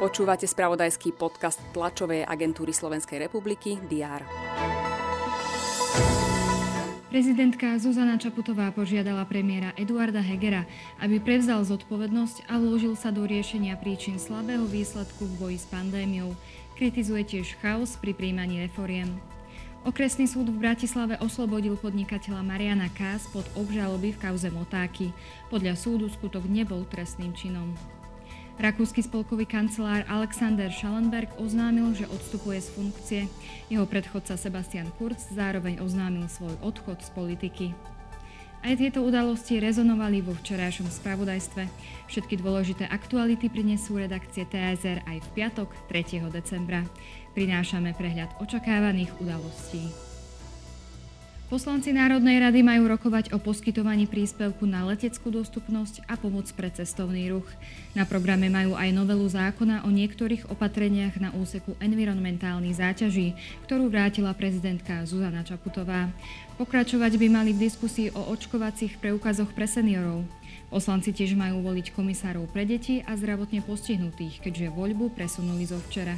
Počúvate spravodajský podcast tlačovej agentúry Slovenskej republiky DR. Prezidentka Zuzana Čaputová požiadala premiéra Eduarda Hegera, aby prevzal zodpovednosť a vložil sa do riešenia príčin slabého výsledku v boji s pandémiou. Kritizuje tiež chaos pri príjmaní reforiem. Okresný súd v Bratislave oslobodil podnikateľa Mariana Kás pod obžaloby v kauze Motáky. Podľa súdu skutok nebol trestným činom. Rakúsky spolkový kancelár Alexander Schallenberg oznámil, že odstupuje z funkcie. Jeho predchodca Sebastian Kurz zároveň oznámil svoj odchod z politiky. Aj tieto udalosti rezonovali vo včerajšom spravodajstve. Všetky dôležité aktuality prinesú redakcie TSR aj v piatok 3. decembra. Prinášame prehľad očakávaných udalostí. Poslanci Národnej rady majú rokovať o poskytovaní príspevku na leteckú dostupnosť a pomoc pre cestovný ruch. Na programe majú aj novelu zákona o niektorých opatreniach na úseku environmentálnych záťaží, ktorú vrátila prezidentka Zuzana Čaputová. Pokračovať by mali v diskusii o očkovacích preukazoch pre seniorov. Poslanci tiež majú voliť komisárov pre deti a zdravotne postihnutých, keďže voľbu presunuli zo včera.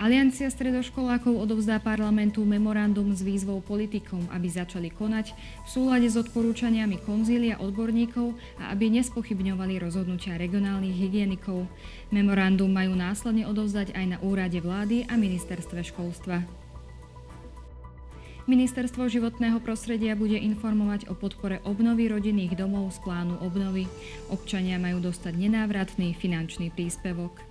Aliancia stredoškolákov odovzdá parlamentu memorandum s výzvou politikom, aby začali konať v súlade s odporúčaniami konzília odborníkov a aby nespochybňovali rozhodnutia regionálnych hygienikov. Memorandum majú následne odovzdať aj na úrade vlády a ministerstve školstva. Ministerstvo životného prostredia bude informovať o podpore obnovy rodinných domov z plánu obnovy. Občania majú dostať nenávratný finančný príspevok.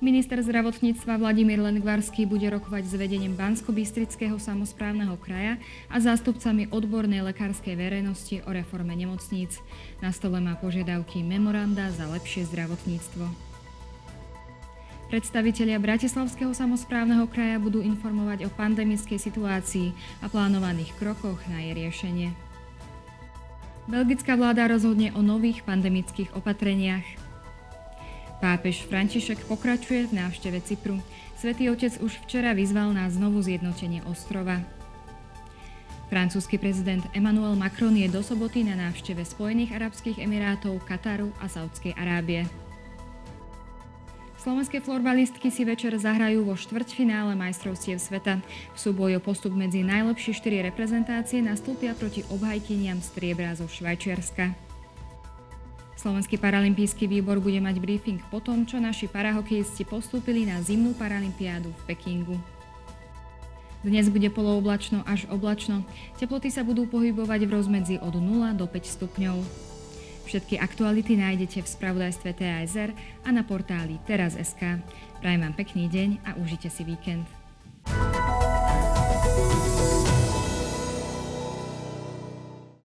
Minister zdravotníctva Vladimír Lengvarský bude rokovať s vedením Bansko-Bystrického samozprávneho kraja a zástupcami odbornej lekárskej verejnosti o reforme nemocníc. Na stole má požiadavky memoranda za lepšie zdravotníctvo. Predstavitelia Bratislavského samozprávneho kraja budú informovať o pandemickej situácii a plánovaných krokoch na jej riešenie. Belgická vláda rozhodne o nových pandemických opatreniach. Pápež František pokračuje v návšteve Cypru. Svetý otec už včera vyzval na znovu zjednotenie ostrova. Francúzsky prezident Emmanuel Macron je do soboty na návšteve Spojených arabských emirátov, Kataru a Saudskej Arábie. Slovenské florbalistky si večer zahrajú vo štvrťfinále majstrovstiev sveta. V súboji o postup medzi najlepšie štyri reprezentácie nastúpia proti obhajkyniam striebra zo Švajčiarska. Slovenský paralympijský výbor bude mať briefing po tom, čo naši parahokejisti postúpili na zimnú paralympiádu v Pekingu. Dnes bude polooblačno až oblačno. Teploty sa budú pohybovať v rozmedzi od 0 do 5 stupňov. Všetky aktuality nájdete v spravodajstve TASR a na portáli teraz.sk. Prajem vám pekný deň a užite si víkend.